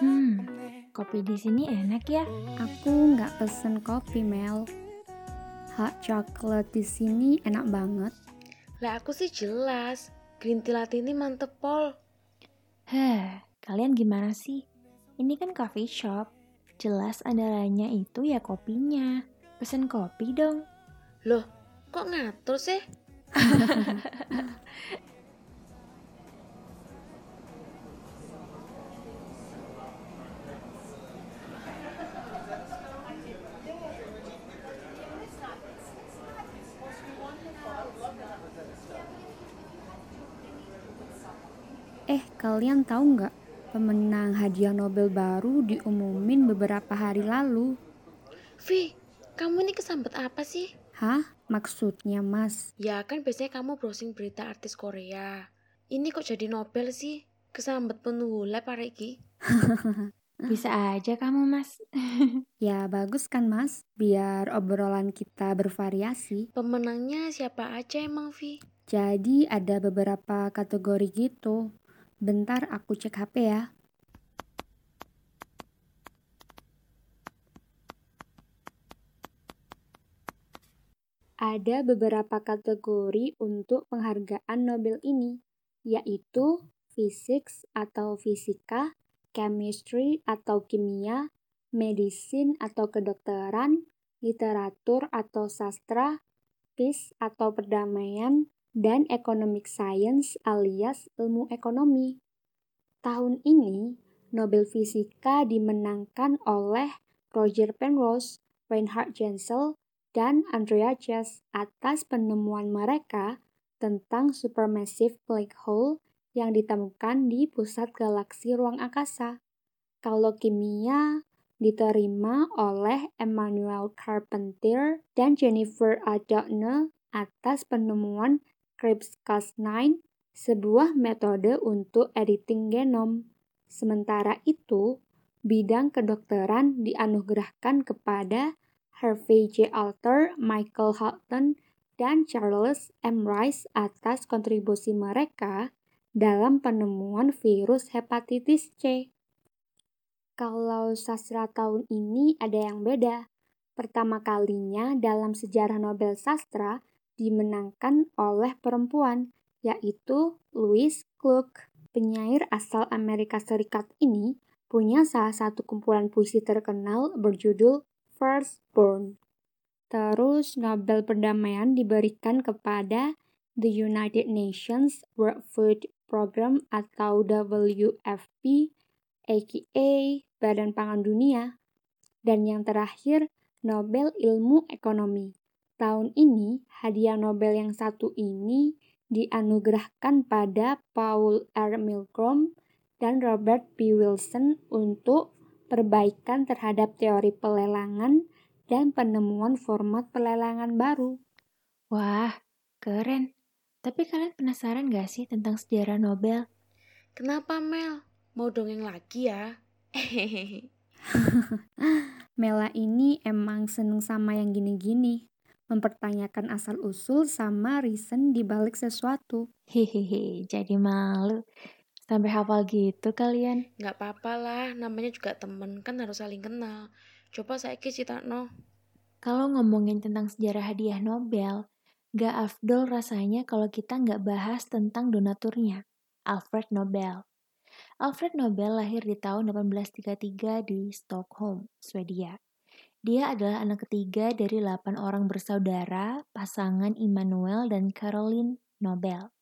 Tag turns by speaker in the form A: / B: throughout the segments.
A: Hmm, kopi di sini enak ya.
B: Aku nggak pesen kopi, Mel. Hot chocolate di sini enak banget.
C: Lah aku sih jelas, green tea latte ini mantep pol.
A: Heh, kalian gimana sih? Ini kan coffee shop. Jelas andalanya itu ya kopinya. Pesen kopi dong.
C: Loh, kok ngatur sih?
B: Eh, kalian tahu nggak? Pemenang hadiah Nobel baru diumumin beberapa hari lalu.
C: Vi, kamu ini kesambet apa sih?
B: Hah? Maksudnya, Mas?
C: Ya kan biasanya kamu browsing berita artis Korea. Ini kok jadi Nobel sih? Kesambet penuh lab hari ini.
A: Bisa aja kamu, Mas.
B: Ya, bagus kan, Mas? Biar obrolan kita bervariasi.
C: Pemenangnya siapa aja emang Vi?
B: Jadi ada beberapa kategori gitu. Bentar aku cek HP ya. Ada beberapa kategori untuk penghargaan Nobel ini, yaitu physics atau fisika, chemistry atau kimia, medicine atau kedokteran, literatur atau sastra, peace atau perdamaian, dan economic science alias ilmu ekonomi. Tahun ini, Nobel Fisika dimenangkan oleh Roger Penrose, Reinhard Genzel, dan Andrea Ghez atas penemuan mereka tentang supermassive black hole yang ditemukan di pusat galaksi ruang angkasa. Kalau kimia diterima oleh Emmanuel Carpentier dan Jennifer Doudna atas penemuan CRISPR-Cas9, sebuah metode untuk editing genom. Sementara itu, bidang kedokteran dianugerahkan kepada Harvey J. Alter, Michael Houghton, dan Charles M. Rice atas kontribusi mereka dalam penemuan virus hepatitis C. Kalau sastra tahun ini ada yang beda. Pertama kalinya dalam sejarah Nobel Sastra dimenangkan oleh perempuan, yaitu Louise Gluck. Penyair asal Amerika Serikat ini punya salah satu kumpulan puisi terkenal berjudul Firstborn. Terus Nobel Perdamaian diberikan kepada the United Nations World Food Program atau WFP, aka Badan Pangan Dunia. Dan yang terakhir, Nobel Ilmu Ekonomi. Tahun ini, hadiah Nobel yang satu ini dianugerahkan pada Paul R. Milgrom dan Robert P. Wilson untuk perbaikan terhadap teori pelelangan dan penemuan format pelelangan baru.
A: Wah, keren. Tapi kalian penasaran gak sih tentang sejarah Nobel?
C: Kenapa Mel? Mau dongeng lagi ya? Hehehe.
B: Mela ini emang seneng sama yang gini-gini. Mempertanyakan asal-usul sama reason di balik sesuatu.
A: Hehehe, jadi malu. Sampai hafal gitu kalian.
C: Nggak apa-apa lah, namanya juga temen, kan harus saling kenal. Coba saya cerita no.
A: Kalau ngomongin tentang sejarah hadiah Nobel, gak afdol rasanya kalau kita nggak bahas tentang donaturnya, Alfred Nobel. Alfred Nobel lahir di tahun 1833 di Stockholm, Swedia. Dia adalah anak ketiga dari 8 orang bersaudara, pasangan Immanuel dan Caroline Nobel.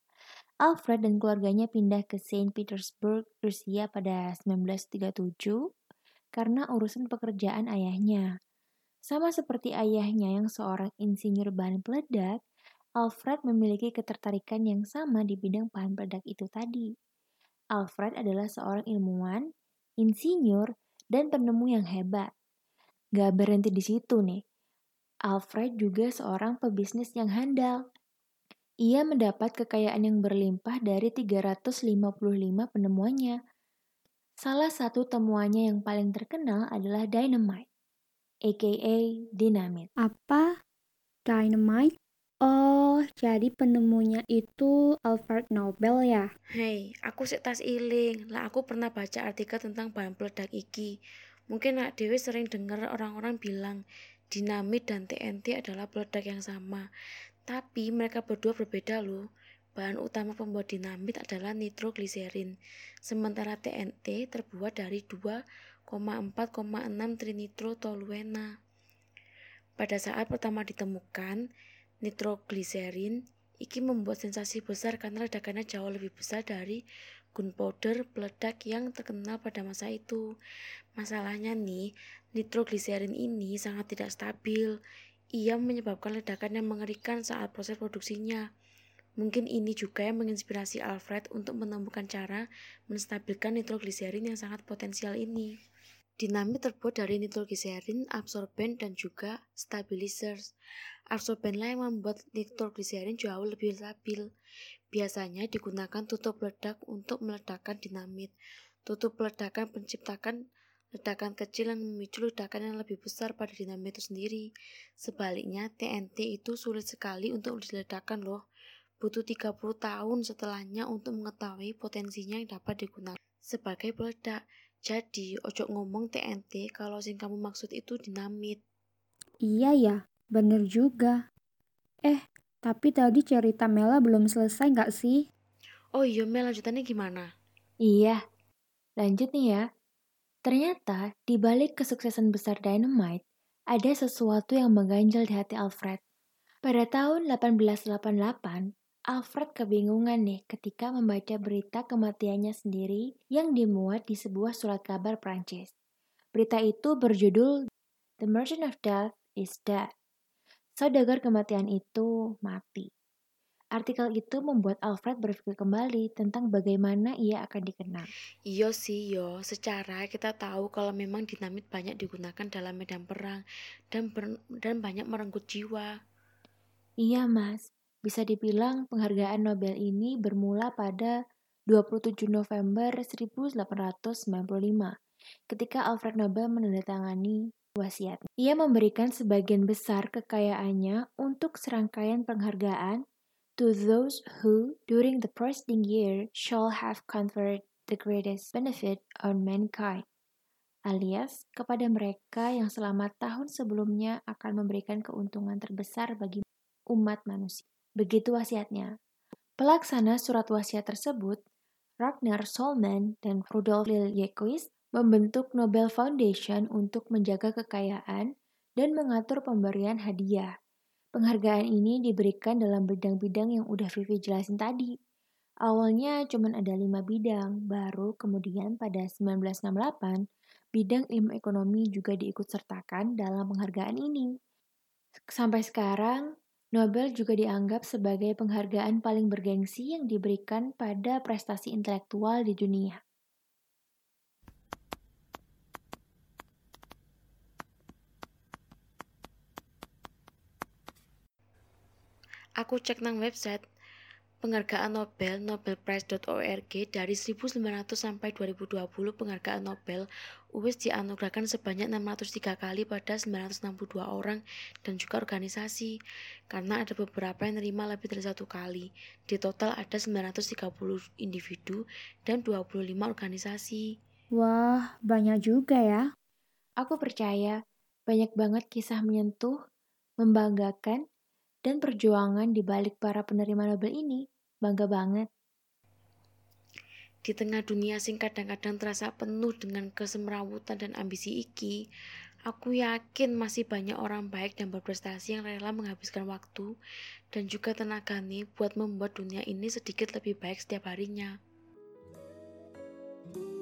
A: Alfred dan keluarganya pindah ke Saint Petersburg, Rusia pada 1937 karena urusan pekerjaan ayahnya. Sama seperti ayahnya yang seorang insinyur bahan peledak, Alfred memiliki ketertarikan yang sama di bidang bahan peledak itu tadi. Alfred adalah seorang ilmuwan, insinyur, dan penemu yang hebat. Gak berhenti di situ nih. Alfred juga seorang pebisnis yang handal. Ia mendapat kekayaan yang berlimpah dari 355 penemuannya. Salah satu temuannya yang paling terkenal adalah dynamite, aka dinamit.
B: Apa? Dynamite? Oh, jadi penemunya itu Alfred Nobel ya?
C: Hei, aku sik tas iling. Lah aku pernah baca artikel tentang bahan peledak iki. Mungkin nak Dewi sering dengar orang-orang bilang dinamit dan TNT adalah peledak yang sama. Tapi mereka berdua berbeda loh. Bahan utama pembuat dinamit adalah nitrogliserin, sementara TNT terbuat dari 2,4,6 trinitrotoluena. Pada saat pertama ditemukan, nitrogliserin iki membuat sensasi besar karena ledakannya jauh lebih besar dari gunpowder peledak yang terkenal pada masa itu. Masalahnya nih, nitrogliserin ini sangat tidak stabil. Ia menyebabkan ledakan yang mengerikan saat proses produksinya. Mungkin ini juga yang menginspirasi Alfred untuk menemukan cara menstabilkan nitrogliserin yang sangat potensial ini. Dinamit terbuat dari nitrogliserin, absorben, dan juga stabilizers. Absorbenlah yang membuat nitrogliserin jauh lebih stabil. Biasanya digunakan tutup ledak untuk meledakkan dinamit. Tutup ledakan menciptakan ledakan kecil yang memicu ledakan yang lebih besar pada dinamit itu sendiri. Sebaliknya, TNT itu sulit sekali untuk diledakkan loh. Butuh 30 tahun setelahnya untuk mengetahui potensinya yang dapat digunakan sebagai peledak. Jadi, ojo ngomong TNT kalau sing kamu maksud itu dinamit.
B: Iya ya, Bener juga. Eh, tapi tadi cerita Mela belum selesai nggak sih?
C: Oh iya Mel, lanjutannya gimana?
A: Iya, lanjut nih ya. Ternyata di balik kesuksesan besar Dynamite, ada sesuatu yang mengganjal di hati Alfred. Pada tahun 1888, Alfred kebingungan nih ketika membaca berita kematiannya sendiri yang dimuat di sebuah surat kabar Prancis. Berita itu berjudul The Merchant of Death is Dead. Saudagar kematian itu mati. Artikel itu membuat Alfred berpikir kembali tentang bagaimana ia akan dikenal.
C: Iya sih, yo. Secara kita tahu kalau memang dinamit banyak digunakan dalam medan perang dan ber dan banyak merenggut jiwa.
A: Iya, Mas. Bisa dibilang penghargaan Nobel ini bermula pada 27 November 1895 ketika Alfred Nobel menandatangani wasiat. Ia memberikan sebagian besar kekayaannya untuk serangkaian penghargaan to those who, during the preceding year, shall have conferred the greatest benefit on mankind alias kepada mereka yang selama tahun sebelumnya akan memberikan keuntungan terbesar bagi umat manusia. Begitu wasiatnya. Pelaksana surat wasiat tersebut, Ragnar Solman dan Rudolf Liljequist membentuk Nobel Foundation untuk menjaga kekayaan dan mengatur pemberian hadiah. Penghargaan ini diberikan dalam bidang-bidang yang udah Vivi jelasin tadi. Awalnya cuma ada lima bidang, baru kemudian pada 1968, bidang ilmu ekonomi juga diikut sertakan dalam penghargaan ini. Sampai sekarang, Nobel juga dianggap sebagai penghargaan paling bergengsi yang diberikan pada prestasi intelektual di dunia.
C: Aku cek nang website penghargaan Nobel nobelprize.org dari 1900 sampai 2020 penghargaan Nobel wis dianugerahkan sebanyak 603 kali pada 962 orang dan juga organisasi karena ada beberapa yang nerima lebih dari satu kali di total ada 930 individu dan 25 organisasi
B: Wah, banyak juga ya.
A: Aku percaya banyak banget kisah menyentuh, membanggakan, dan perjuangan di balik para penerima Nobel ini. Bangga banget.
C: Di tengah dunia sing kadang-kadang terasa penuh dengan kesemrawutan dan ambisi iki, aku yakin masih banyak orang baik dan berprestasi yang rela menghabiskan waktu dan juga tenaga nih buat membuat dunia ini sedikit lebih baik setiap harinya. thank you